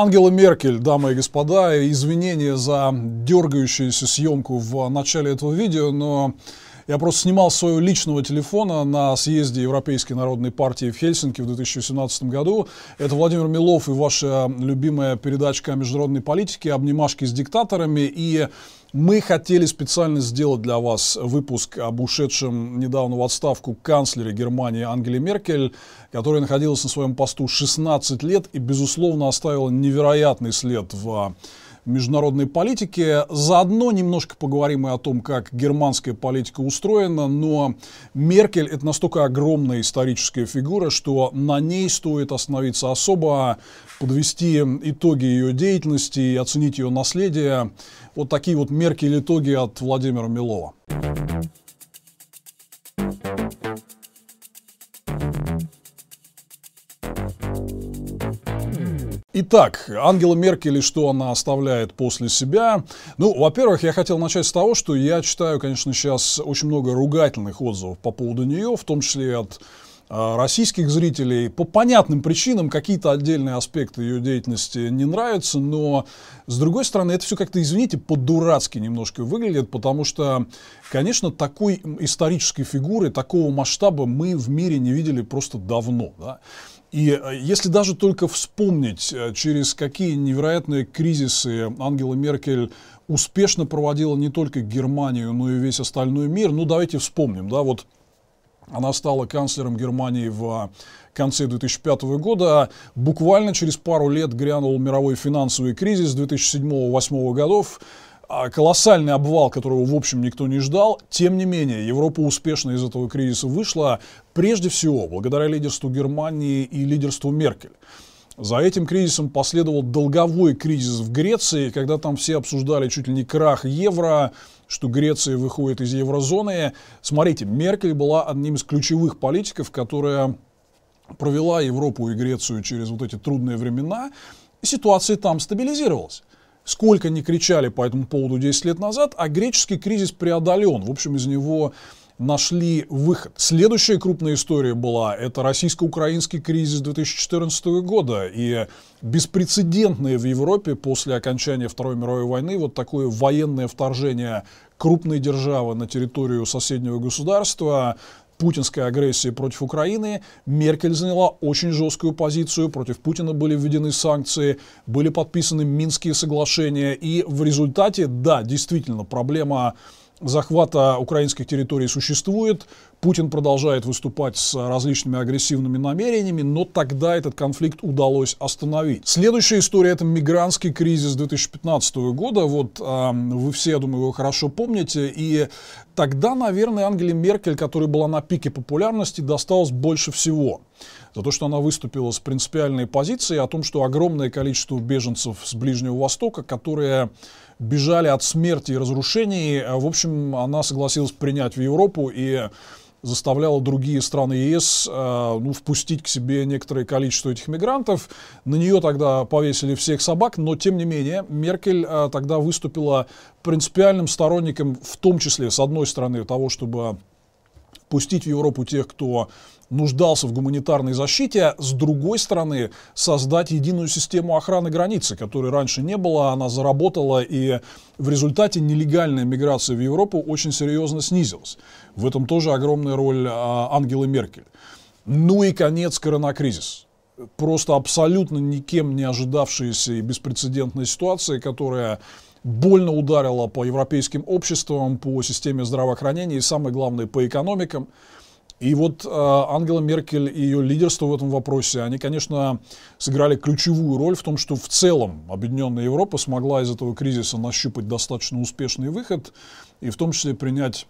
Ангела Меркель, дамы и господа, извинения за дергающуюся съемку в начале этого видео, но я просто снимал своего личного телефона на съезде Европейской народной партии в Хельсинки в 2017 году. Это Владимир Милов и ваша любимая передачка о международной политике «Обнимашки с диктаторами». И мы хотели специально сделать для вас выпуск об ушедшем недавно в отставку канцлере Германии Ангеле Меркель, которая находилась на своем посту 16 лет и, безусловно, оставила невероятный след в международной политике. Заодно немножко поговорим и о том, как германская политика устроена, но Меркель это настолько огромная историческая фигура, что на ней стоит остановиться особо, подвести итоги ее деятельности и оценить ее наследие. Вот такие вот Меркель итоги от Владимира Милова. Итак, Ангела Меркель и что она оставляет после себя? Ну, во-первых, я хотел начать с того, что я читаю, конечно, сейчас очень много ругательных отзывов по поводу нее, в том числе от э, российских зрителей. По понятным причинам какие-то отдельные аспекты ее деятельности не нравятся, но, с другой стороны, это все как-то, извините, по-дурацки немножко выглядит, потому что, конечно, такой исторической фигуры, такого масштаба мы в мире не видели просто давно. Да? И э, если даже только вспомнить, э, через какие невероятные кризисы Ангела Меркель успешно проводила не только Германию, но и весь остальной мир, ну давайте вспомним, да, вот она стала канцлером Германии в конце 2005 года. Буквально через пару лет грянул мировой финансовый кризис 2007-2008 годов. А, колоссальный обвал, которого, в общем, никто не ждал. Тем не менее, Европа успешно из этого кризиса вышла, прежде всего, благодаря лидерству Германии и лидерству Меркель. За этим кризисом последовал долговой кризис в Греции, когда там все обсуждали чуть ли не крах евро, что Греция выходит из еврозоны. Смотрите, Меркель была одним из ключевых политиков, которая провела Европу и Грецию через вот эти трудные времена, и ситуация там стабилизировалась сколько ни кричали по этому поводу 10 лет назад, а греческий кризис преодолен. В общем, из него нашли выход. Следующая крупная история была, это российско-украинский кризис 2014 года и беспрецедентное в Европе после окончания Второй мировой войны вот такое военное вторжение крупной державы на территорию соседнего государства, путинской агрессии против Украины, Меркель заняла очень жесткую позицию, против Путина были введены санкции, были подписаны Минские соглашения, и в результате, да, действительно, проблема захвата украинских территорий существует. Путин продолжает выступать с различными агрессивными намерениями, но тогда этот конфликт удалось остановить. Следующая история – это мигрантский кризис 2015 года. Вот э, вы все, я думаю, его хорошо помните. И тогда, наверное, Ангеле Меркель, которая была на пике популярности, досталось больше всего за то, что она выступила с принципиальной позицией о том, что огромное количество беженцев с Ближнего Востока, которые бежали от смерти и разрушений, в общем, она согласилась принять в Европу и заставляла другие страны ЕС э, ну, впустить к себе некоторое количество этих мигрантов. На нее тогда повесили всех собак, но тем не менее Меркель э, тогда выступила принципиальным сторонником, в том числе, с одной стороны, того, чтобы пустить в Европу тех, кто нуждался в гуманитарной защите, с другой стороны, создать единую систему охраны границы, которой раньше не было, она заработала, и в результате нелегальная миграция в Европу очень серьезно снизилась. В этом тоже огромная роль а, Ангелы Меркель. Ну и конец коронакризис. Просто абсолютно никем не ожидавшаяся и беспрецедентная ситуация, которая больно ударила по европейским обществам, по системе здравоохранения и, самое главное, по экономикам. И вот э, Ангела Меркель и ее лидерство в этом вопросе, они, конечно, сыграли ключевую роль в том, что в целом Объединенная Европа смогла из этого кризиса нащупать достаточно успешный выход и в том числе принять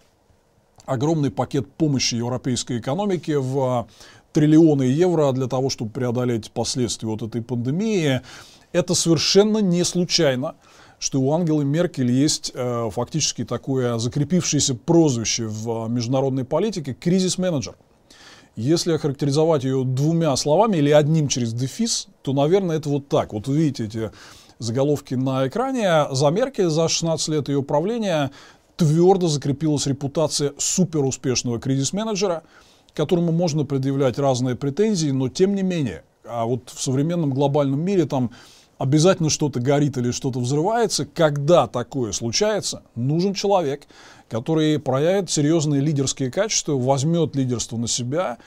огромный пакет помощи европейской экономике в триллионы евро для того, чтобы преодолеть последствия вот этой пандемии. Это совершенно не случайно что у Ангелы Меркель есть э, фактически такое закрепившееся прозвище в международной политике «кризис-менеджер». Если охарактеризовать ее двумя словами или одним через дефис, то, наверное, это вот так. Вот видите эти заголовки на экране. За Меркель за 16 лет ее правления твердо закрепилась репутация суперуспешного кризис-менеджера, которому можно предъявлять разные претензии, но тем не менее, а вот в современном глобальном мире там обязательно что-то горит или что-то взрывается. Когда такое случается, нужен человек, который проявит серьезные лидерские качества, возьмет лидерство на себя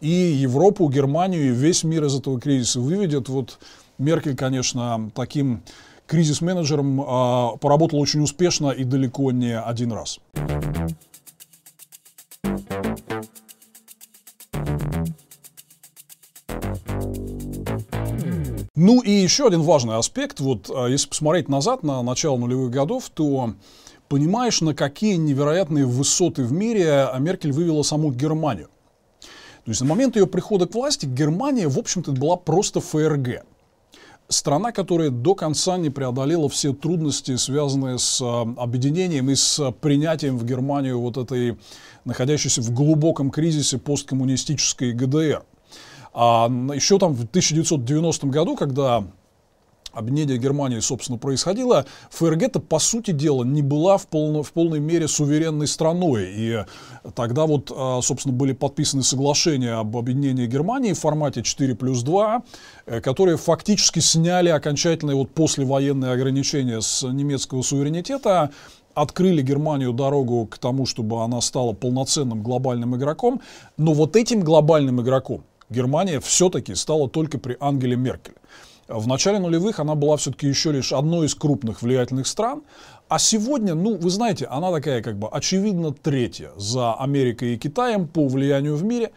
и Европу, Германию и весь мир из этого кризиса выведет. Вот Меркель, конечно, таким кризис-менеджером э, поработал очень успешно и далеко не один раз. Ну и еще один важный аспект, вот а, если посмотреть назад на начало нулевых годов, то понимаешь, на какие невероятные высоты в мире Меркель вывела саму Германию. То есть на момент ее прихода к власти Германия, в общем-то, была просто ФРГ. Страна, которая до конца не преодолела все трудности, связанные с а, объединением и с принятием в Германию вот этой, находящейся в глубоком кризисе посткоммунистической ГДР. А еще там в 1990 году, когда объединение Германии, собственно, происходило, ФРГ-то, по сути дела, не была в, полно, в полной мере суверенной страной. И тогда вот, а, собственно, были подписаны соглашения об объединении Германии в формате 4 плюс 2, э, которые фактически сняли окончательные вот послевоенные ограничения с немецкого суверенитета, открыли Германию дорогу к тому, чтобы она стала полноценным глобальным игроком. Но вот этим глобальным игроком Германия все-таки стала только при Ангеле Меркель. В начале нулевых она была все-таки еще лишь одной из крупных влиятельных стран, а сегодня, ну, вы знаете, она такая как бы очевидно третья за Америкой и Китаем по влиянию в мире.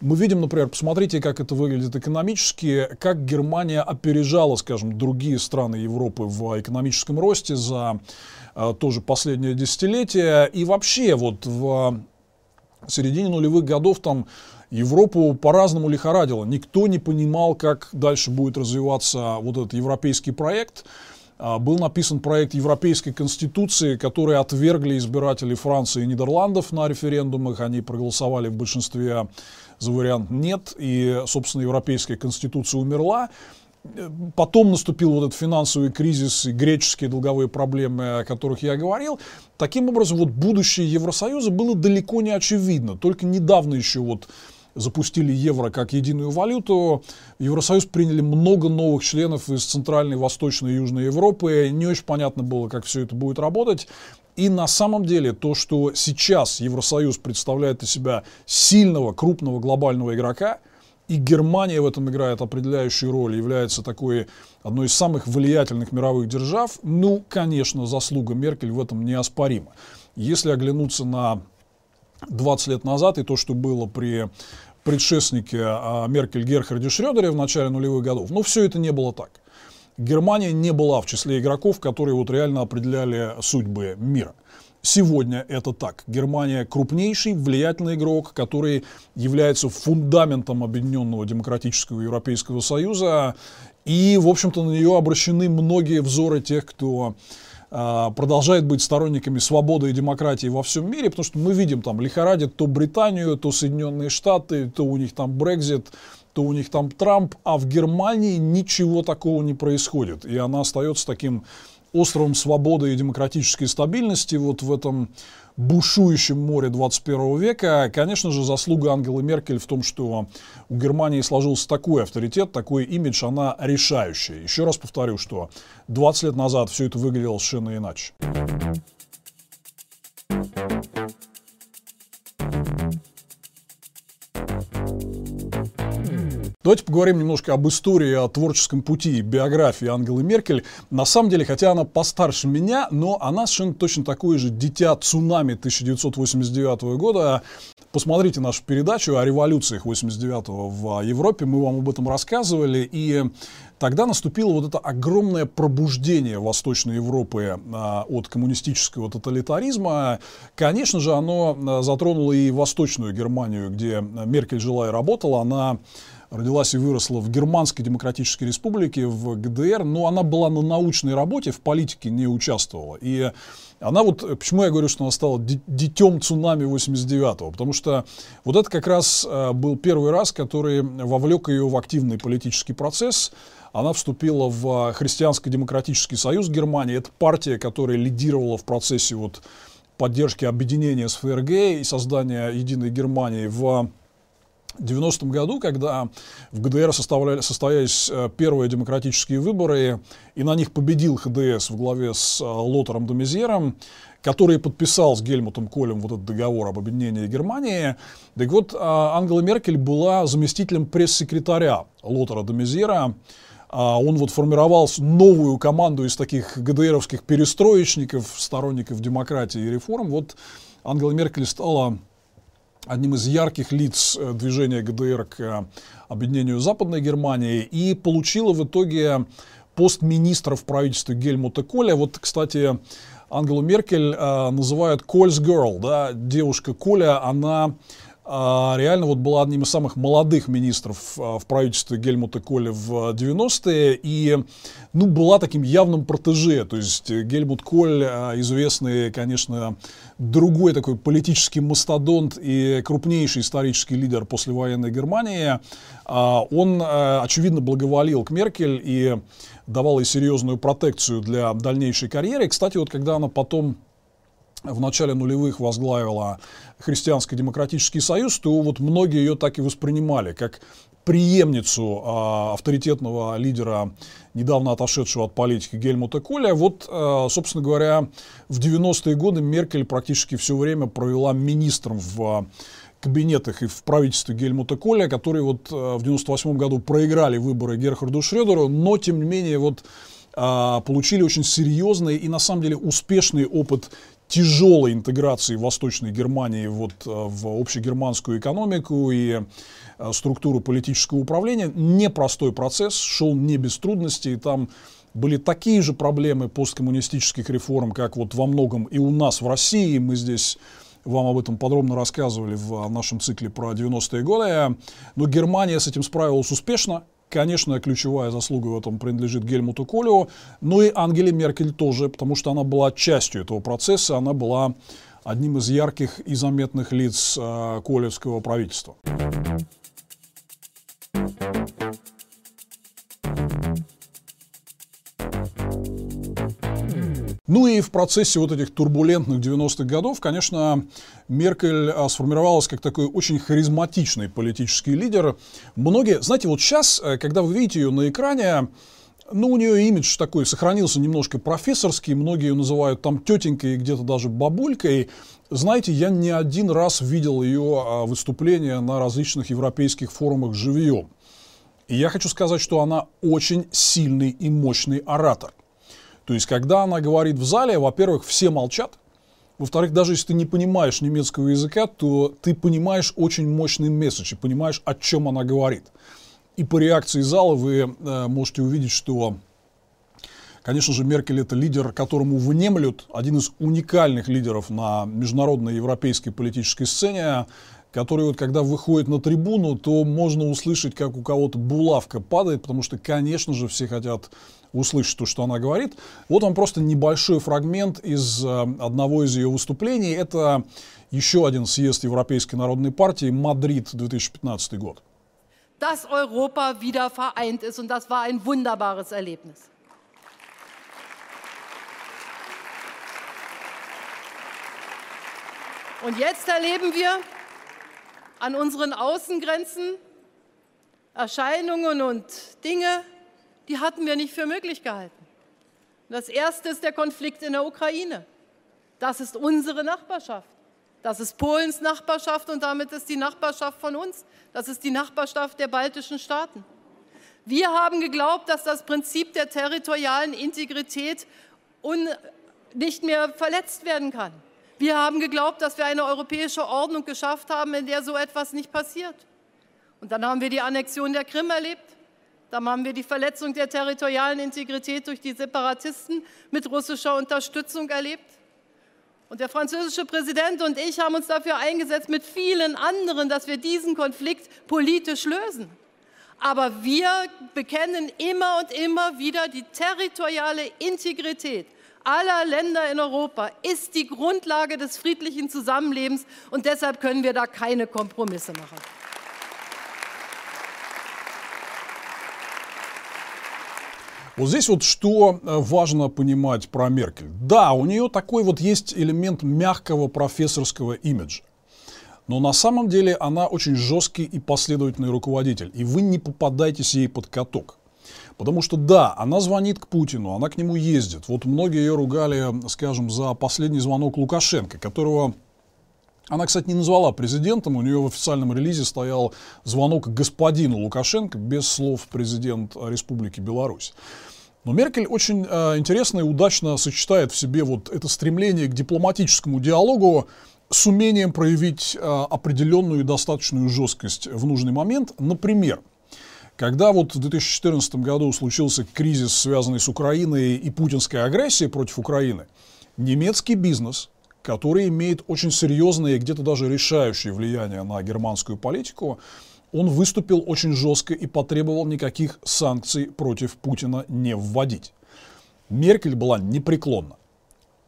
Мы видим, например, посмотрите, как это выглядит экономически, как Германия опережала, скажем, другие страны Европы в экономическом росте за э, тоже последнее десятилетие. И вообще вот в середине нулевых годов там Европу по-разному лихорадило. Никто не понимал, как дальше будет развиваться вот этот европейский проект. А, был написан проект Европейской Конституции, который отвергли избиратели Франции и Нидерландов на референдумах. Они проголосовали в большинстве за вариант «нет», и, собственно, Европейская Конституция умерла. Потом наступил вот этот финансовый кризис и греческие долговые проблемы, о которых я говорил. Таким образом, вот будущее Евросоюза было далеко не очевидно. Только недавно еще вот запустили евро как единую валюту, Евросоюз приняли много новых членов из Центральной, Восточной и Южной Европы. Не очень понятно было, как все это будет работать. И на самом деле то, что сейчас Евросоюз представляет из себя сильного, крупного глобального игрока, и Германия в этом играет определяющую роль, является такой одной из самых влиятельных мировых держав, ну, конечно, заслуга Меркель в этом неоспорима. Если оглянуться на 20 лет назад и то, что было при предшественнике а, Меркель Герхарде Шрёдере в начале нулевых годов, но все это не было так. Германия не была в числе игроков, которые вот реально определяли судьбы мира. Сегодня это так. Германия крупнейший, влиятельный игрок, который является фундаментом Объединенного Демократического Европейского Союза. И, в общем-то, на нее обращены многие взоры тех, кто а, продолжает быть сторонниками свободы и демократии во всем мире, потому что мы видим там лихорадит то Британию, то Соединенные Штаты, то у них там Брекзит, то у них там Трамп, а в Германии ничего такого не происходит. И она остается таким островом свободы и демократической стабильности вот в этом бушующем море 21 века, конечно же, заслуга Ангелы Меркель в том, что у Германии сложился такой авторитет, такой имидж, она решающая. Еще раз повторю, что 20 лет назад все это выглядело совершенно иначе. Давайте поговорим немножко об истории, о творческом пути, биографии Ангелы Меркель. На самом деле, хотя она постарше меня, но она совершенно точно такое же дитя цунами 1989 года. Посмотрите нашу передачу о революциях 89-го в Европе, мы вам об этом рассказывали, и тогда наступило вот это огромное пробуждение Восточной Европы а, от коммунистического тоталитаризма. Конечно же, оно а, затронуло и Восточную Германию, где Меркель жила и работала. Она родилась и выросла в Германской Демократической Республике, в ГДР, но она была на научной работе, в политике не участвовала. И она вот, почему я говорю, что она стала детем цунами 89-го, потому что вот это как раз э, был первый раз, который вовлек ее в активный политический процесс. Она вступила в Христианско-демократический союз Германии. Это партия, которая лидировала в процессе вот поддержки объединения с ФРГ и создания единой Германии в 90 году, когда в ГДР состоялись э, первые демократические выборы, и на них победил ХДС в главе с э, Лотером Домизером, который подписал с Гельмутом Колем вот этот договор об объединении Германии. Так вот, э, Ангела Меркель была заместителем пресс-секретаря Лотера Домизера. Он вот формировал новую команду из таких ГДРовских перестроечников, сторонников демократии и реформ. Вот Ангела Меркель стала одним из ярких лиц э, движения ГДР к э, объединению Западной Германии и получила в итоге пост министра в правительстве Гельмута Коля. Вот, кстати, Ангелу Меркель э, называют Кольс Girl, да, девушка Коля, она реально вот была одним из самых молодых министров а, в правительстве Гельмута Коля в 90-е и ну, была таким явным протеже. То есть Гельмут Коль, а, известный, конечно, другой такой политический мастодонт и крупнейший исторический лидер послевоенной Германии, он, очевидно, благоволил к Меркель и давал ей серьезную протекцию для дальнейшей карьеры. кстати, вот когда она потом в начале нулевых возглавила Христианский демократический союз, то вот многие ее так и воспринимали, как преемницу а, авторитетного лидера, недавно отошедшего от политики Гельмута Коля. Вот, а, собственно говоря, в 90-е годы Меркель практически все время провела министром в а, кабинетах и в правительстве Гельмута Коля, которые вот а, в 98 году проиграли выборы Герхарду Шредеру, но, тем не менее, вот а, получили очень серьезный и на самом деле успешный опыт тяжелой интеграции Восточной Германии вот э, в общегерманскую экономику и э, структуру политического управления. Непростой процесс, шел не без трудностей. Там были такие же проблемы посткоммунистических реформ, как вот во многом и у нас в России. Мы здесь вам об этом подробно рассказывали в нашем цикле про 90-е годы. Но Германия с этим справилась успешно. Конечно, ключевая заслуга в этом принадлежит Гельмуту Колю, но и Ангеле Меркель тоже, потому что она была частью этого процесса, она была одним из ярких и заметных лиц э, колевского правительства. Ну и в процессе вот этих турбулентных 90-х годов, конечно, Меркель а, сформировалась как такой очень харизматичный политический лидер. Многие, знаете, вот сейчас, э, когда вы видите ее на экране, ну, у нее имидж такой сохранился немножко профессорский, многие ее называют там тетенькой, где-то даже бабулькой. Знаете, я не один раз видел ее а, выступления на различных европейских форумах живьем. И я хочу сказать, что она очень сильный и мощный оратор. То есть, когда она говорит в зале, во-первых, все молчат, во-вторых, даже если ты не понимаешь немецкого языка, то ты понимаешь очень мощный месседж и понимаешь, о чем она говорит. И по реакции зала вы э, можете увидеть, что, конечно же, Меркель это лидер, которому внемлют, один из уникальных лидеров на международной европейской политической сцене, который вот когда выходит на трибуну, то можно услышать, как у кого-то булавка падает, потому что, конечно же, все хотят услышать то, что она говорит. Вот вам просто небольшой фрагмент из э, одного из ее выступлений. Это еще один съезд Европейской народной партии, Мадрид, 2015 год. Dass Europa wieder vereint ist und das war ein wunderbares Erlebnis. Und jetzt erleben wir an unseren Außengrenzen Erscheinungen und Dinge, die hatten wir nicht für möglich gehalten. Das erste ist der Konflikt in der Ukraine. Das ist unsere Nachbarschaft. Das ist Polens Nachbarschaft und damit ist die Nachbarschaft von uns. Das ist die Nachbarschaft der baltischen Staaten. Wir haben geglaubt, dass das Prinzip der territorialen Integrität nicht mehr verletzt werden kann. Wir haben geglaubt, dass wir eine europäische Ordnung geschafft haben, in der so etwas nicht passiert. Und dann haben wir die Annexion der Krim erlebt. Dann haben wir die Verletzung der territorialen Integrität durch die Separatisten mit russischer Unterstützung erlebt. Und der französische Präsident und ich haben uns dafür eingesetzt, mit vielen anderen, dass wir diesen Konflikt politisch lösen. Aber wir bekennen immer und immer wieder, die territoriale Integrität aller Länder in Europa ist die Grundlage des friedlichen Zusammenlebens und deshalb können wir da keine Kompromisse machen. Вот здесь вот что э, важно понимать про Меркель. Да, у нее такой вот есть элемент мягкого профессорского имиджа. Но на самом деле она очень жесткий и последовательный руководитель. И вы не попадаетесь ей под каток. Потому что да, она звонит к Путину, она к нему ездит. Вот многие ее ругали, скажем, за последний звонок Лукашенко, которого она, кстати, не назвала президентом, у нее в официальном релизе стоял звонок господину Лукашенко без слов президент Республики Беларусь. Но Меркель очень э, интересно и удачно сочетает в себе вот это стремление к дипломатическому диалогу с умением проявить э, определенную и достаточную жесткость в нужный момент. Например, когда вот в 2014 году случился кризис, связанный с Украиной и путинской агрессией против Украины, немецкий бизнес, который имеет очень серьезное и где-то даже решающее влияние на германскую политику, он выступил очень жестко и потребовал никаких санкций против Путина не вводить. Меркель была непреклонна.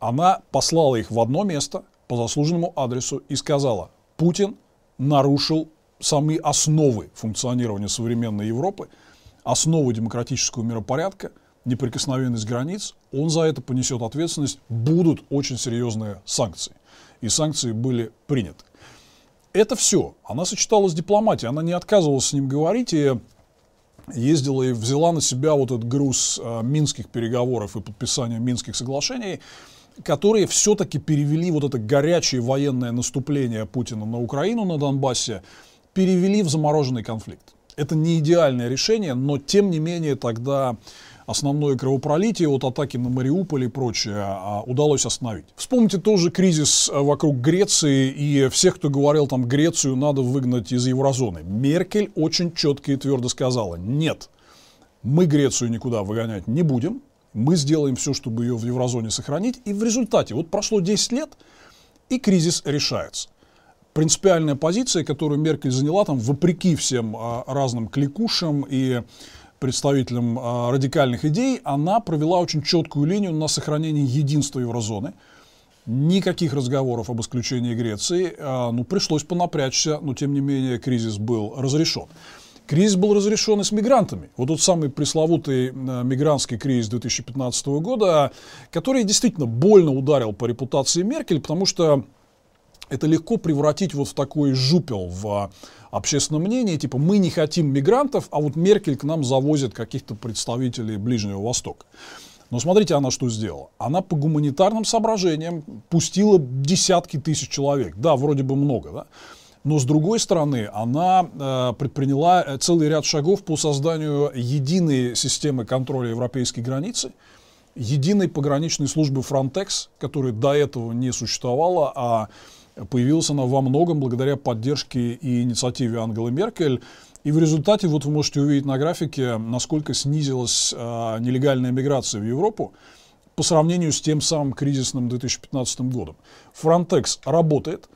Она послала их в одно место по заслуженному адресу и сказала, Путин нарушил самые основы функционирования современной Европы, основы демократического миропорядка, неприкосновенность границ, он за это понесет ответственность, будут очень серьезные санкции. И санкции были приняты это все. Она сочеталась с дипломатией, она не отказывалась с ним говорить и ездила и взяла на себя вот этот груз э, минских переговоров и подписания минских соглашений, которые все-таки перевели вот это горячее военное наступление Путина на Украину, на Донбассе, перевели в замороженный конфликт. Это не идеальное решение, но тем не менее тогда основное кровопролитие от атаки на Мариуполь и прочее а, удалось остановить. Вспомните тоже кризис э, вокруг Греции и всех, кто говорил там Грецию надо выгнать из еврозоны. Меркель очень четко и твердо сказала, нет, мы Грецию никуда выгонять не будем, мы сделаем все, чтобы ее в еврозоне сохранить. И в результате, вот прошло 10 лет, и кризис решается. Принципиальная позиция, которую Меркель заняла там, вопреки всем а, разным кликушам и представителем э, радикальных идей, она провела очень четкую линию на сохранение единства еврозоны. Никаких разговоров об исключении Греции. Э, ну, пришлось понапрячься, но тем не менее кризис был разрешен. Кризис был разрешен и с мигрантами. Вот тот самый пресловутый э, мигрантский кризис 2015 года, который действительно больно ударил по репутации Меркель, потому что это легко превратить вот в такой жупел в общественном мнении, типа мы не хотим мигрантов, а вот Меркель к нам завозит каких-то представителей Ближнего Востока. Но смотрите, она что сделала. Она по гуманитарным соображениям пустила десятки тысяч человек. Да, вроде бы много, да? Но с другой стороны, она э, предприняла э, целый ряд шагов по созданию единой системы контроля европейской границы, единой пограничной службы Frontex, которая до этого не существовала, а Появилась она во многом благодаря поддержке и инициативе Ангелы Меркель. И в результате, вот вы можете увидеть на графике, насколько снизилась э, нелегальная миграция в Европу по сравнению с тем самым кризисным 2015 годом. Frontex работает.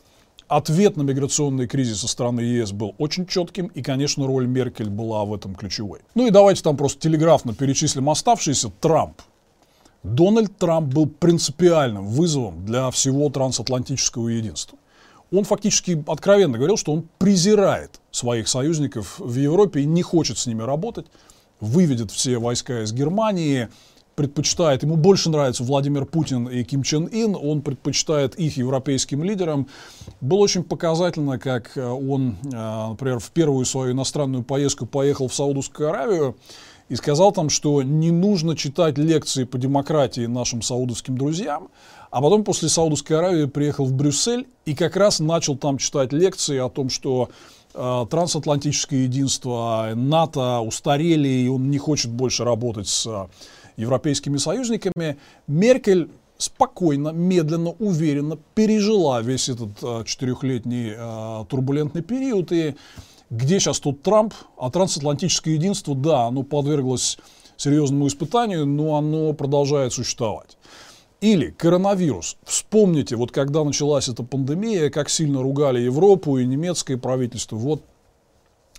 Ответ на миграционный кризис со стороны ЕС был очень четким, и, конечно, роль Меркель была в этом ключевой. Ну и давайте там просто телеграфно перечислим оставшиеся. Трамп Дональд Трамп был принципиальным вызовом для всего трансатлантического единства. Он фактически откровенно говорил, что он презирает своих союзников в Европе и не хочет с ними работать, выведет все войска из Германии, предпочитает, ему больше нравится Владимир Путин и Ким Чен Ин, он предпочитает их европейским лидерам. Было очень показательно, как он, э, например, в первую свою иностранную поездку поехал в Саудовскую Аравию, и сказал там, что не нужно читать лекции по демократии нашим саудовским друзьям, а потом после Саудовской Аравии приехал в Брюссель и как раз начал там читать лекции о том, что э, трансатлантическое единство НАТО устарели, и он не хочет больше работать с э, европейскими союзниками. Меркель спокойно, медленно, уверенно пережила весь этот э, четырехлетний э, турбулентный период и где сейчас тут Трамп, а трансатлантическое единство, да, оно подверглось серьезному испытанию, но оно продолжает существовать. Или коронавирус. Вспомните, вот когда началась эта пандемия, как сильно ругали Европу и немецкое правительство. Вот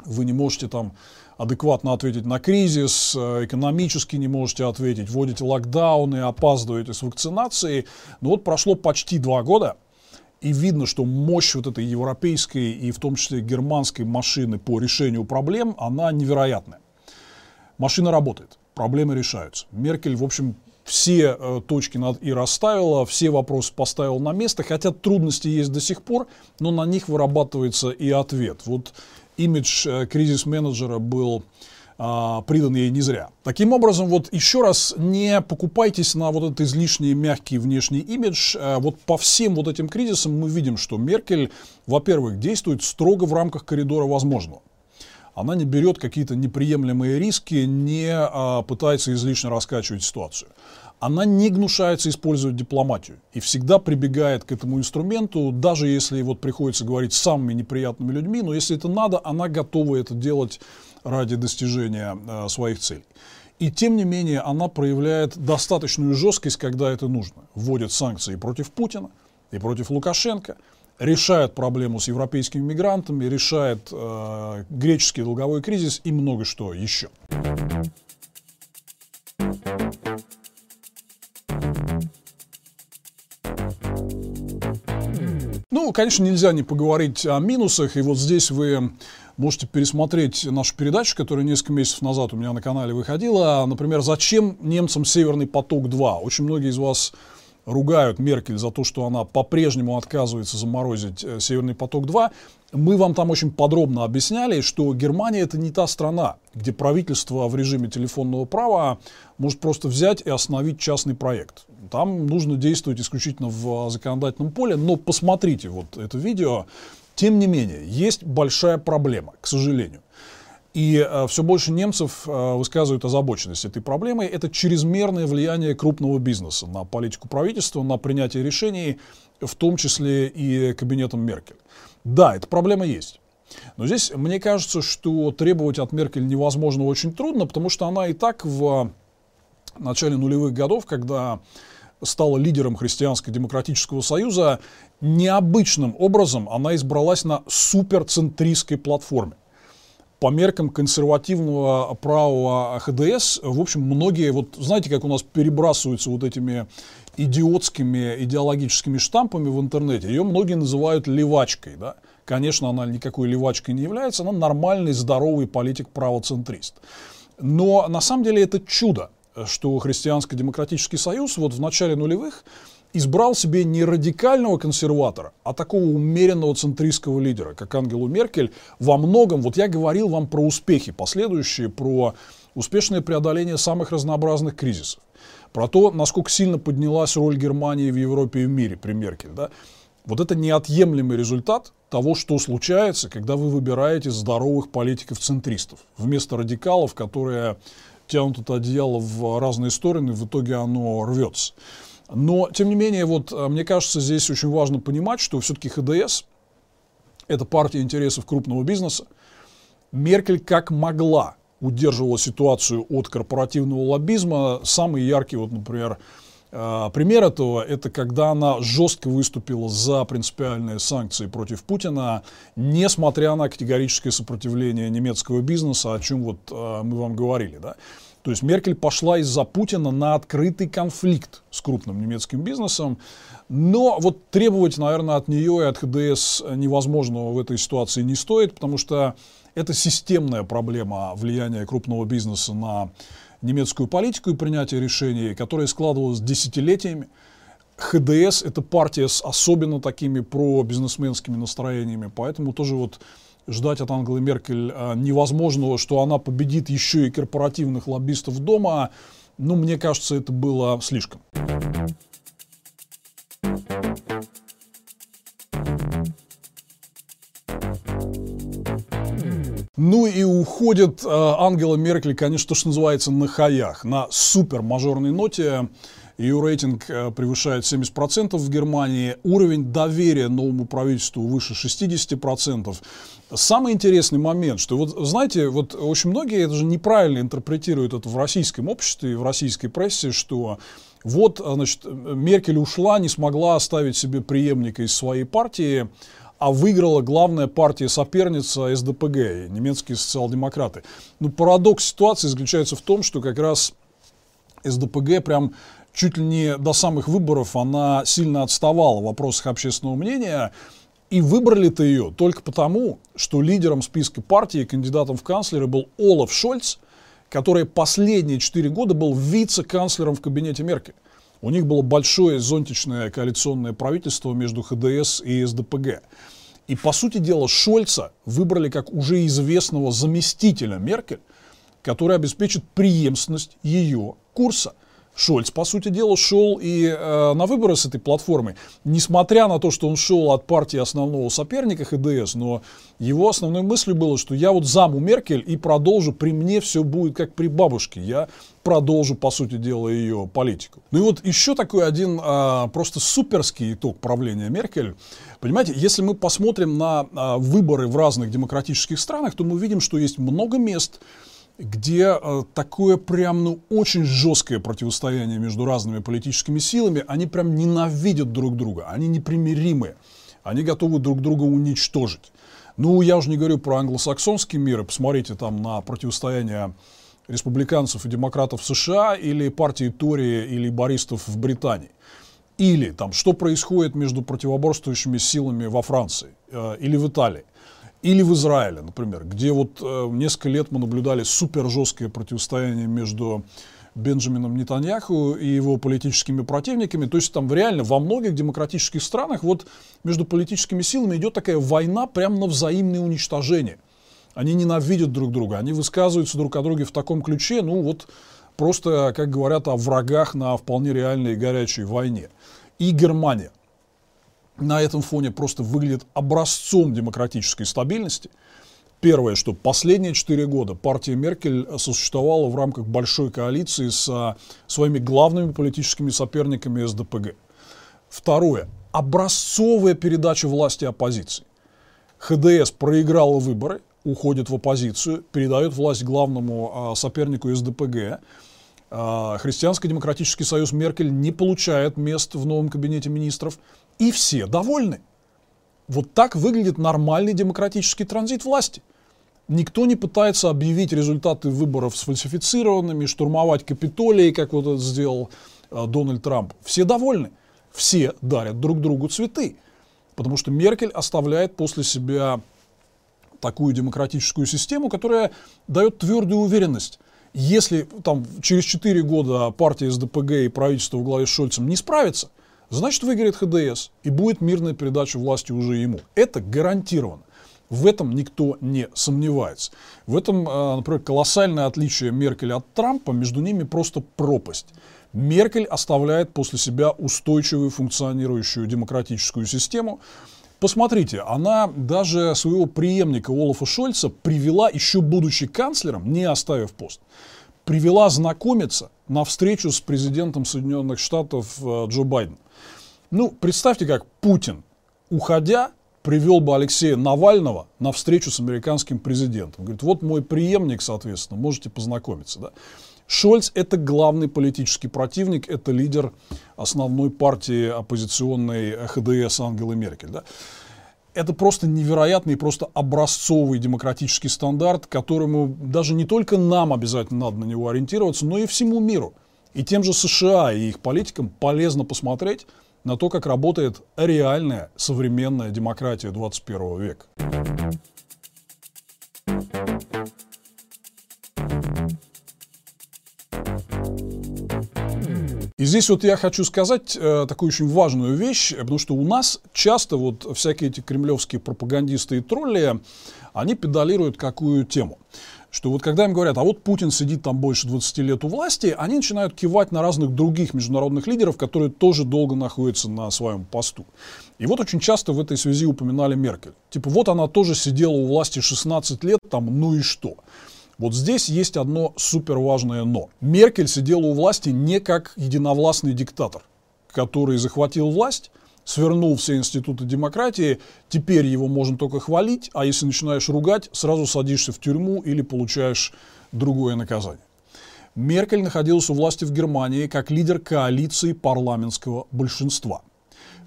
вы не можете там адекватно ответить на кризис, э, экономически не можете ответить, вводите локдауны, опаздываете с вакцинацией. Но вот прошло почти два года – и видно, что мощь вот этой европейской и в том числе германской машины по решению проблем, она невероятная. Машина работает, проблемы решаются. Меркель, в общем, все э, точки над «и» расставила, все вопросы поставила на место, хотя трудности есть до сих пор, но на них вырабатывается и ответ. Вот имидж э, кризис-менеджера был а, придан ей не зря. Таким образом, вот еще раз, не покупайтесь на вот этот излишний мягкий внешний имидж. А, вот по всем вот этим кризисам мы видим, что Меркель, во-первых, действует строго в рамках коридора возможного. Она не берет какие-то неприемлемые риски, не а, пытается излишне раскачивать ситуацию она не гнушается использовать дипломатию и всегда прибегает к этому инструменту, даже если вот приходится говорить с самыми неприятными людьми, но если это надо, она готова это делать ради достижения э, своих целей. И тем не менее она проявляет достаточную жесткость, когда это нужно. Вводит санкции против Путина и против Лукашенко, решает проблему с европейскими мигрантами, решает э, греческий долговой кризис и много что еще. Ну, конечно, нельзя не поговорить о минусах, и вот здесь вы Можете пересмотреть нашу передачу, которая несколько месяцев назад у меня на канале выходила. Например, «Зачем немцам Северный поток-2?» Очень многие из вас ругают Меркель за то, что она по-прежнему отказывается заморозить э, Северный поток-2. Мы вам там очень подробно объясняли, что Германия это не та страна, где правительство в режиме телефонного права может просто взять и остановить частный проект. Там нужно действовать исключительно в законодательном поле, но посмотрите вот это видео, тем не менее, есть большая проблема, к сожалению. И э, все больше немцев э, высказывают озабоченность этой проблемой. Это чрезмерное влияние крупного бизнеса на политику правительства, на принятие решений, в том числе и кабинетом Меркель. Да, эта проблема есть. Но здесь мне кажется, что требовать от Меркель невозможно очень трудно, потому что она и так в начале нулевых годов, когда стала лидером Христианско-демократического союза, необычным образом она избралась на суперцентристской платформе. По меркам консервативного правого ХДС, в общем, многие, вот знаете, как у нас перебрасываются вот этими идиотскими идеологическими штампами в интернете, ее многие называют левачкой, да. Конечно, она никакой левачкой не является, она нормальный, здоровый политик-правоцентрист. Но на самом деле это чудо, что Христианско-демократический союз вот в начале нулевых избрал себе не радикального консерватора, а такого умеренного центристского лидера, как Ангелу Меркель. Во многом, вот я говорил вам про успехи последующие, про успешное преодоление самых разнообразных кризисов, про то, насколько сильно поднялась роль Германии в Европе и в мире при Меркель. Да? Вот это неотъемлемый результат того, что случается, когда вы выбираете здоровых политиков-центристов вместо радикалов, которые тянут это одеяло в разные стороны, в итоге оно рвется. Но, тем не менее, вот э, мне кажется, здесь очень важно понимать, что все-таки ХДС – это партия интересов крупного бизнеса. Меркель как могла удерживала ситуацию от корпоративного лоббизма. Самый яркий, вот, например, э, пример этого – это когда она жестко выступила за принципиальные санкции против Путина, несмотря на категорическое сопротивление немецкого бизнеса, о чем вот э, мы вам говорили. Да? То есть Меркель пошла из-за Путина на открытый конфликт с крупным немецким бизнесом. Но вот требовать, наверное, от нее и от ХДС невозможного в этой ситуации не стоит, потому что это системная проблема влияния крупного бизнеса на немецкую политику и принятие решений, которая складывалась десятилетиями. ХДС – это партия с особенно такими про-бизнесменскими настроениями, поэтому тоже вот ждать от Ангелы Меркель а, невозможного, что она победит еще и корпоративных лоббистов дома, ну, мне кажется, это было слишком. Ну и уходит э, Ангела Меркель, конечно, то, что называется, на хаях, на супер мажорной ноте. Ее рейтинг э, превышает 70% в Германии. Уровень доверия новому правительству выше 60%. Самый интересный момент, что вот, знаете, вот очень многие это же неправильно интерпретируют это в российском обществе и в российской прессе, что вот, значит, Меркель ушла, не смогла оставить себе преемника из своей партии, а выиграла главная партия-соперница СДПГ, немецкие социал-демократы. Но парадокс ситуации заключается в том, что как раз СДПГ прям чуть ли не до самых выборов она сильно отставала в вопросах общественного мнения. И выбрали-то ее только потому, что лидером списка партии, кандидатом в канцлеры был Олаф Шольц, который последние четыре года был вице-канцлером в кабинете Меркель. У них было большое зонтичное коалиционное правительство между ХДС и СДПГ. И, по сути дела, Шольца выбрали как уже известного заместителя Меркель, который обеспечит преемственность ее курса. Шольц, по сути дела, шел и э, на выборы с этой платформой, несмотря на то, что он шел от партии основного соперника ХДС, но его основной мыслью было, что я вот заму Меркель и продолжу, при мне все будет как при бабушке, я продолжу, по сути дела, ее политику. Ну и вот еще такой один э, просто суперский итог правления Меркель. Понимаете, если мы посмотрим на э, выборы в разных демократических странах, то мы увидим, что есть много мест, где э, такое прям, ну, очень жесткое противостояние между разными политическими силами, они прям ненавидят друг друга, они непримиримые, они готовы друг друга уничтожить. Ну, я уже не говорю про англосаксонский мир, посмотрите там на противостояние республиканцев и демократов в США или партии Тори или бористов в Британии. Или там, что происходит между противоборствующими силами во Франции э, или в Италии. Или в Израиле, например, где вот э, несколько лет мы наблюдали супер жесткое противостояние между Бенджамином Нетаньяху и его политическими противниками. То есть там реально во многих демократических странах вот между политическими силами идет такая война прямо на взаимное уничтожение. Они ненавидят друг друга, они высказываются друг о друге в таком ключе, ну вот просто, как говорят, о врагах на вполне реальной горячей войне. И Германия на этом фоне просто выглядит образцом демократической стабильности. Первое, что последние четыре года партия Меркель существовала в рамках большой коалиции с своими главными политическими соперниками СДПГ. Второе, образцовая передача власти оппозиции. ХДС проиграла выборы, уходит в оппозицию, передает власть главному а, сопернику СДПГ. А, Христианско-демократический союз Меркель не получает мест в новом кабинете министров и все довольны. Вот так выглядит нормальный демократический транзит власти. Никто не пытается объявить результаты выборов сфальсифицированными, штурмовать Капитолии, как вот это сделал э, Дональд Трамп. Все довольны. Все дарят друг другу цветы. Потому что Меркель оставляет после себя такую демократическую систему, которая дает твердую уверенность. Если там, через 4 года партия СДПГ и правительство в главе с Шольцем не справится, значит выиграет ХДС и будет мирная передача власти уже ему. Это гарантированно. В этом никто не сомневается. В этом, э, например, колоссальное отличие Меркель от Трампа, между ними просто пропасть. Меркель оставляет после себя устойчивую функционирующую демократическую систему. Посмотрите, она даже своего преемника Олафа Шольца привела, еще будучи канцлером, не оставив пост, привела знакомиться на встречу с президентом Соединенных Штатов э, Джо Байденом. Ну, представьте, как Путин, уходя, привел бы Алексея Навального на встречу с американским президентом. Говорит, вот мой преемник, соответственно, можете познакомиться. Да? Шольц – это главный политический противник, это лидер основной партии оппозиционной ХДС Ангелы Меркель. Да? Это просто невероятный, просто образцовый демократический стандарт, которому даже не только нам обязательно надо на него ориентироваться, но и всему миру. И тем же США и их политикам полезно посмотреть на то, как работает реальная современная демократия 21 века. И здесь вот я хочу сказать э, такую очень важную вещь, потому что у нас часто вот всякие эти кремлевские пропагандисты и тролли, они педалируют какую тему что вот когда им говорят, а вот Путин сидит там больше 20 лет у власти, они начинают кивать на разных других международных лидеров, которые тоже долго находятся на своем посту. И вот очень часто в этой связи упоминали Меркель. Типа вот она тоже сидела у власти 16 лет, там, ну и что? Вот здесь есть одно супер важное но. Меркель сидела у власти не как единовластный диктатор, который захватил власть, свернул все институты демократии, теперь его можно только хвалить, а если начинаешь ругать, сразу садишься в тюрьму или получаешь другое наказание. Меркель находилась у власти в Германии как лидер коалиции парламентского большинства.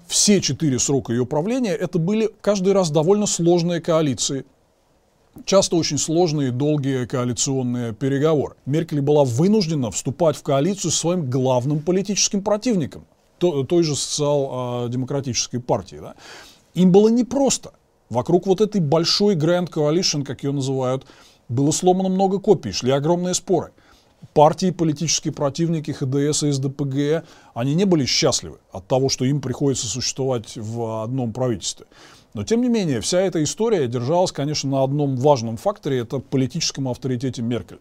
Все четыре срока ее правления это были каждый раз довольно сложные коалиции, часто очень сложные и долгие коалиционные переговоры. Меркель была вынуждена вступать в коалицию с своим главным политическим противником, той же социал-демократической партии. Да? Им было непросто. Вокруг вот этой большой Grand Coalition, как ее называют, было сломано много копий, шли огромные споры. Партии, политические противники ХДС и СДПГ, они не были счастливы от того, что им приходится существовать в одном правительстве. Но, тем не менее, вся эта история держалась, конечно, на одном важном факторе, это политическом авторитете Меркель,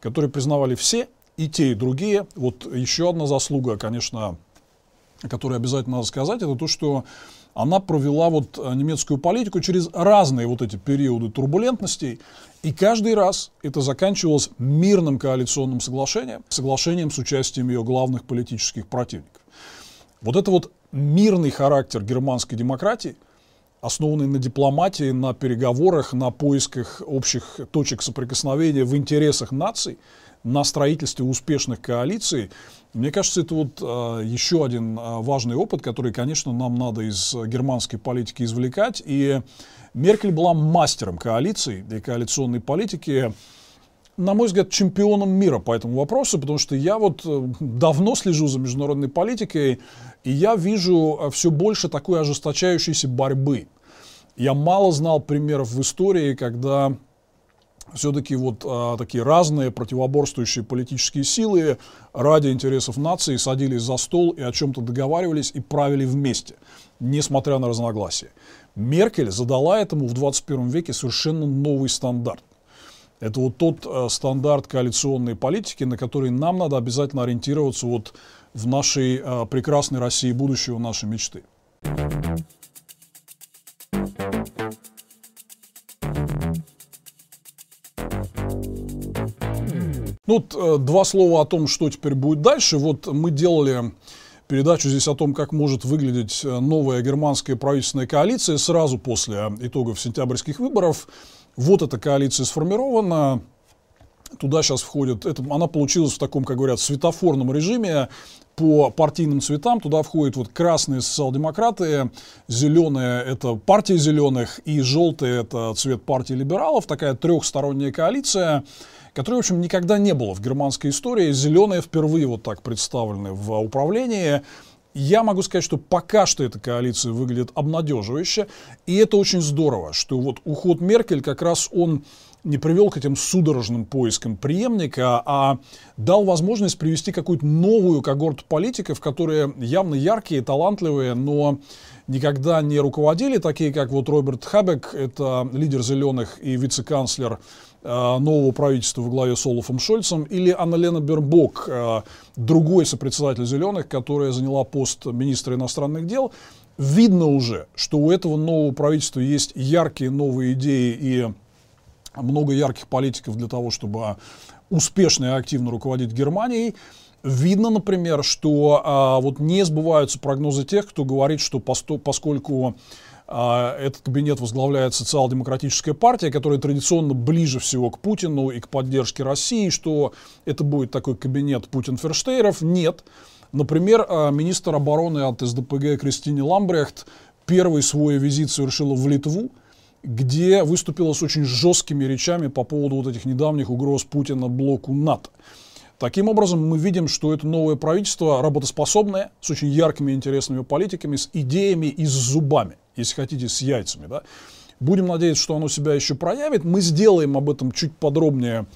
который признавали все, и те, и другие. Вот еще одна заслуга, конечно, которую обязательно надо сказать, это то, что она провела вот э, немецкую политику через разные вот эти периоды турбулентностей, и каждый раз это заканчивалось мирным коалиционным соглашением, соглашением с участием ее главных политических противников. Вот это вот мирный характер германской демократии, основанный на дипломатии, на переговорах, на поисках общих точек соприкосновения в интересах наций, на строительстве успешных коалиций, мне кажется, это вот э, еще один э, важный опыт, который, конечно, нам надо из германской политики извлекать. И Меркель была мастером коалиции и коалиционной политики, на мой взгляд, чемпионом мира по этому вопросу, потому что я вот э, давно слежу за международной политикой, и я вижу э, все больше такой ожесточающейся борьбы. Я мало знал примеров в истории, когда все-таки вот а, такие разные противоборствующие политические силы ради интересов нации садились за стол и о чем-то договаривались и правили вместе, несмотря на разногласия. Меркель задала этому в 21 веке совершенно новый стандарт. Это вот тот э, стандарт коалиционной политики, на который нам надо обязательно ориентироваться вот в нашей э, прекрасной России будущего, нашей мечты. Ну, вот, э, два слова о том, что теперь будет дальше. Вот мы делали передачу здесь о том, как может выглядеть э, новая германская правительственная коалиция сразу после итогов сентябрьских выборов. Вот эта коалиция сформирована. Туда сейчас входит, это, она получилась в таком, как говорят, светофорном режиме по партийным цветам. Туда входят вот красные социал-демократы, зеленые – это партия зеленых, и желтые – это цвет партии либералов. Такая трехсторонняя коалиция – которой, в общем, никогда не было в германской истории. Зеленые впервые вот так представлены в управлении. Я могу сказать, что пока что эта коалиция выглядит обнадеживающе, и это очень здорово, что вот уход Меркель как раз он не привел к этим судорожным поискам преемника, а дал возможность привести какую-то новую когорту политиков, которые явно яркие, талантливые, но никогда не руководили, такие как вот Роберт Хабек, это лидер «Зеленых» и вице-канцлер нового правительства во главе с Олафом Шольцем, или Анна-Лена Бербок, э, другой сопредседатель «Зеленых», которая заняла пост министра иностранных дел, видно уже, что у этого нового правительства есть яркие новые идеи и много ярких политиков для того, чтобы успешно и активно руководить Германией. Видно, например, что а, вот не сбываются прогнозы тех, кто говорит, что посто, поскольку этот кабинет возглавляет социал-демократическая партия, которая традиционно ближе всего к Путину и к поддержке России, что это будет такой кабинет Путин-Ферштейров. Нет. Например, а, министр обороны от СДПГ Кристине Ламбрехт первый свой визит совершила в Литву, где выступила с очень жесткими речами по поводу вот этих недавних угроз Путина блоку НАТО. Таким образом, мы видим, что это новое правительство работоспособное, с очень яркими интересными политиками, с идеями и с зубами если хотите, с яйцами. Да? Будем надеяться, что оно себя еще проявит. Мы сделаем об этом чуть подробнее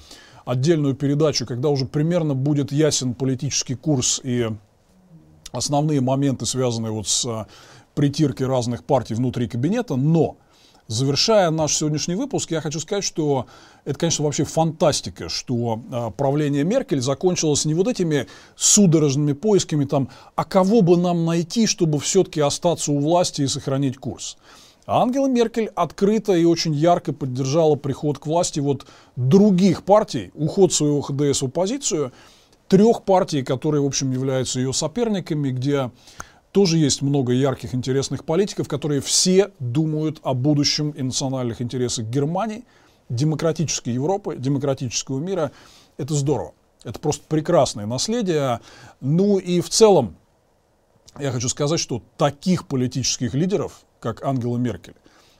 отдельную передачу, когда уже примерно будет ясен политический курс и основные моменты, связанные вот с а, притиркой разных партий внутри кабинета. Но Завершая наш сегодняшний выпуск, я хочу сказать, что это, конечно, вообще фантастика, что э, правление Меркель закончилось не вот этими судорожными поисками, там, а кого бы нам найти, чтобы все-таки остаться у власти и сохранить курс. А Ангела Меркель открыто и очень ярко поддержала приход к власти вот других партий, уход своего ХДС в оппозицию, трех партий, которые, в общем, являются ее соперниками, где тоже есть много ярких, интересных политиков, которые все думают о будущем и национальных интересах Германии, демократической Европы, демократического мира. Это здорово. Это просто прекрасное наследие. Ну и в целом, я хочу сказать, что таких политических лидеров, как Ангела Меркель,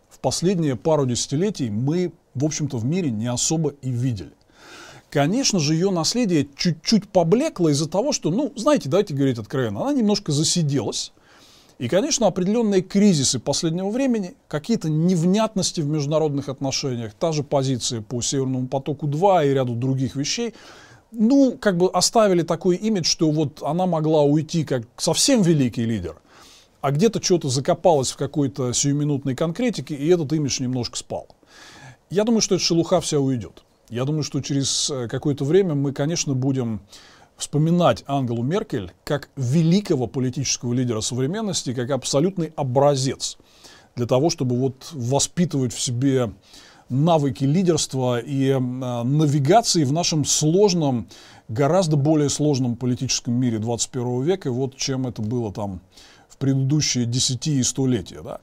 в последние пару десятилетий мы, в общем-то, в мире не особо и видели. Конечно же, ее наследие чуть-чуть поблекло из-за того, что, ну, знаете, давайте говорить откровенно, она немножко засиделась. И, конечно, определенные кризисы последнего времени, какие-то невнятности в международных отношениях, та же позиция по Северному потоку-2 и ряду других вещей, ну, как бы оставили такой имидж, что вот она могла уйти как совсем великий лидер, а где-то что-то закопалось в какой-то сиюминутной конкретике, и этот имидж немножко спал. Я думаю, что эта шелуха вся уйдет. Я думаю, что через э, какое-то время мы, конечно, будем вспоминать Ангелу Меркель как великого политического лидера современности, как абсолютный образец для того, чтобы вот воспитывать в себе навыки лидерства и э, навигации в нашем сложном, гораздо более сложном политическом мире 21 века, вот чем это было там в предыдущие десяти и столетия. Да?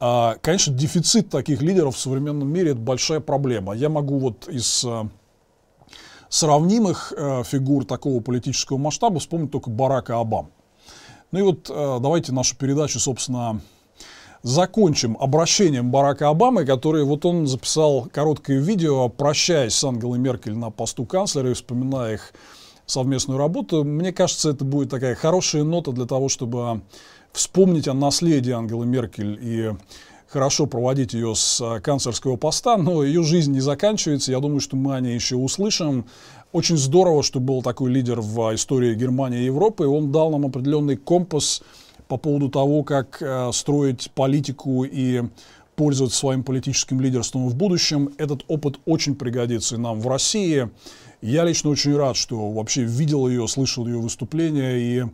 А, конечно, дефицит таких лидеров в современном мире – это большая проблема. Я могу вот из э, сравнимых э, фигур такого политического масштаба вспомнить только Барака Обам. Ну и вот э, давайте нашу передачу, собственно, закончим обращением Барака Обамы, который вот он записал короткое видео, прощаясь с Ангелой Меркель на посту канцлера и вспоминая их совместную работу. Мне кажется, это будет такая хорошая нота для того, чтобы вспомнить о наследии Ангелы Меркель и хорошо проводить ее с а, канцлерского поста, но ее жизнь не заканчивается. Я думаю, что мы о ней еще услышим. Очень здорово, что был такой лидер в истории Германии и Европы. Он дал нам определенный компас по поводу того, как э, строить политику и пользоваться своим политическим лидерством в будущем. Этот опыт очень пригодится и нам в России. Я лично очень рад, что вообще видел ее, слышал ее выступления и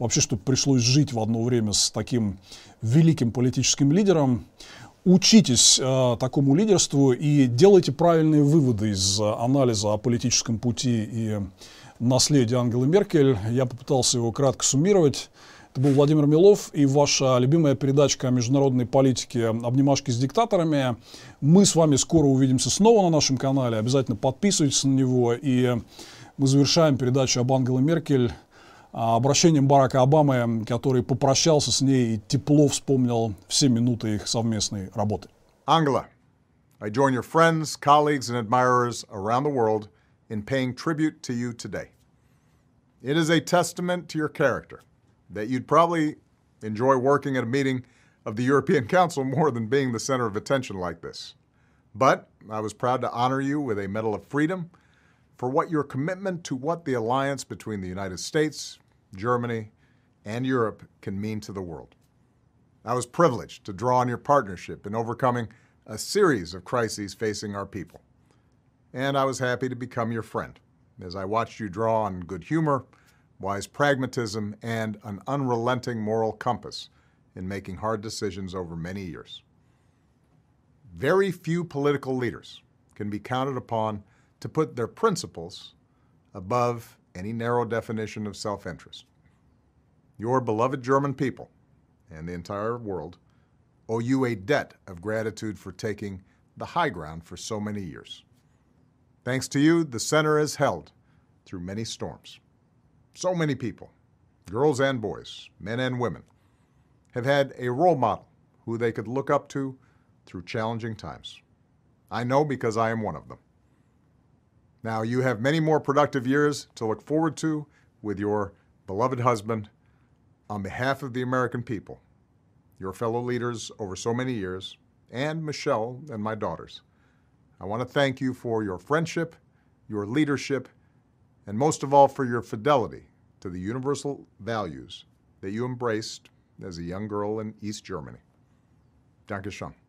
вообще, что пришлось жить в одно время с таким великим политическим лидером. Учитесь э, такому лидерству и делайте правильные выводы из анализа о политическом пути и наследии Ангелы Меркель. Я попытался его кратко суммировать. Это был Владимир Милов и ваша любимая передачка о международной политике «Обнимашки с диктаторами». Мы с вами скоро увидимся снова на нашем канале. Обязательно подписывайтесь на него. И мы завершаем передачу об Ангеле Меркель обращением Барака Обамы, который попрощался с ней и тепло вспомнил все минуты их совместной работы. Angela, I join your friends, colleagues, and admirers around the world in paying tribute to you today. It is a testament to your character that you'd probably enjoy working at a meeting of the European Council more than being the center of attention like this. But I was proud to honor you with a Medal of Freedom for what your commitment to what the alliance between the United States, Germany, and Europe can mean to the world. I was privileged to draw on your partnership in overcoming a series of crises facing our people. And I was happy to become your friend as I watched you draw on good humor, wise pragmatism, and an unrelenting moral compass in making hard decisions over many years. Very few political leaders can be counted upon to put their principles above any narrow definition of self interest. Your beloved German people and the entire world owe you a debt of gratitude for taking the high ground for so many years. Thanks to you, the center has held through many storms. So many people, girls and boys, men and women, have had a role model who they could look up to through challenging times. I know because I am one of them. Now, you have many more productive years to look forward to with your beloved husband. On behalf of the American people, your fellow leaders over so many years, and Michelle and my daughters, I want to thank you for your friendship, your leadership, and most of all for your fidelity to the universal values that you embraced as a young girl in East Germany. Danke schön.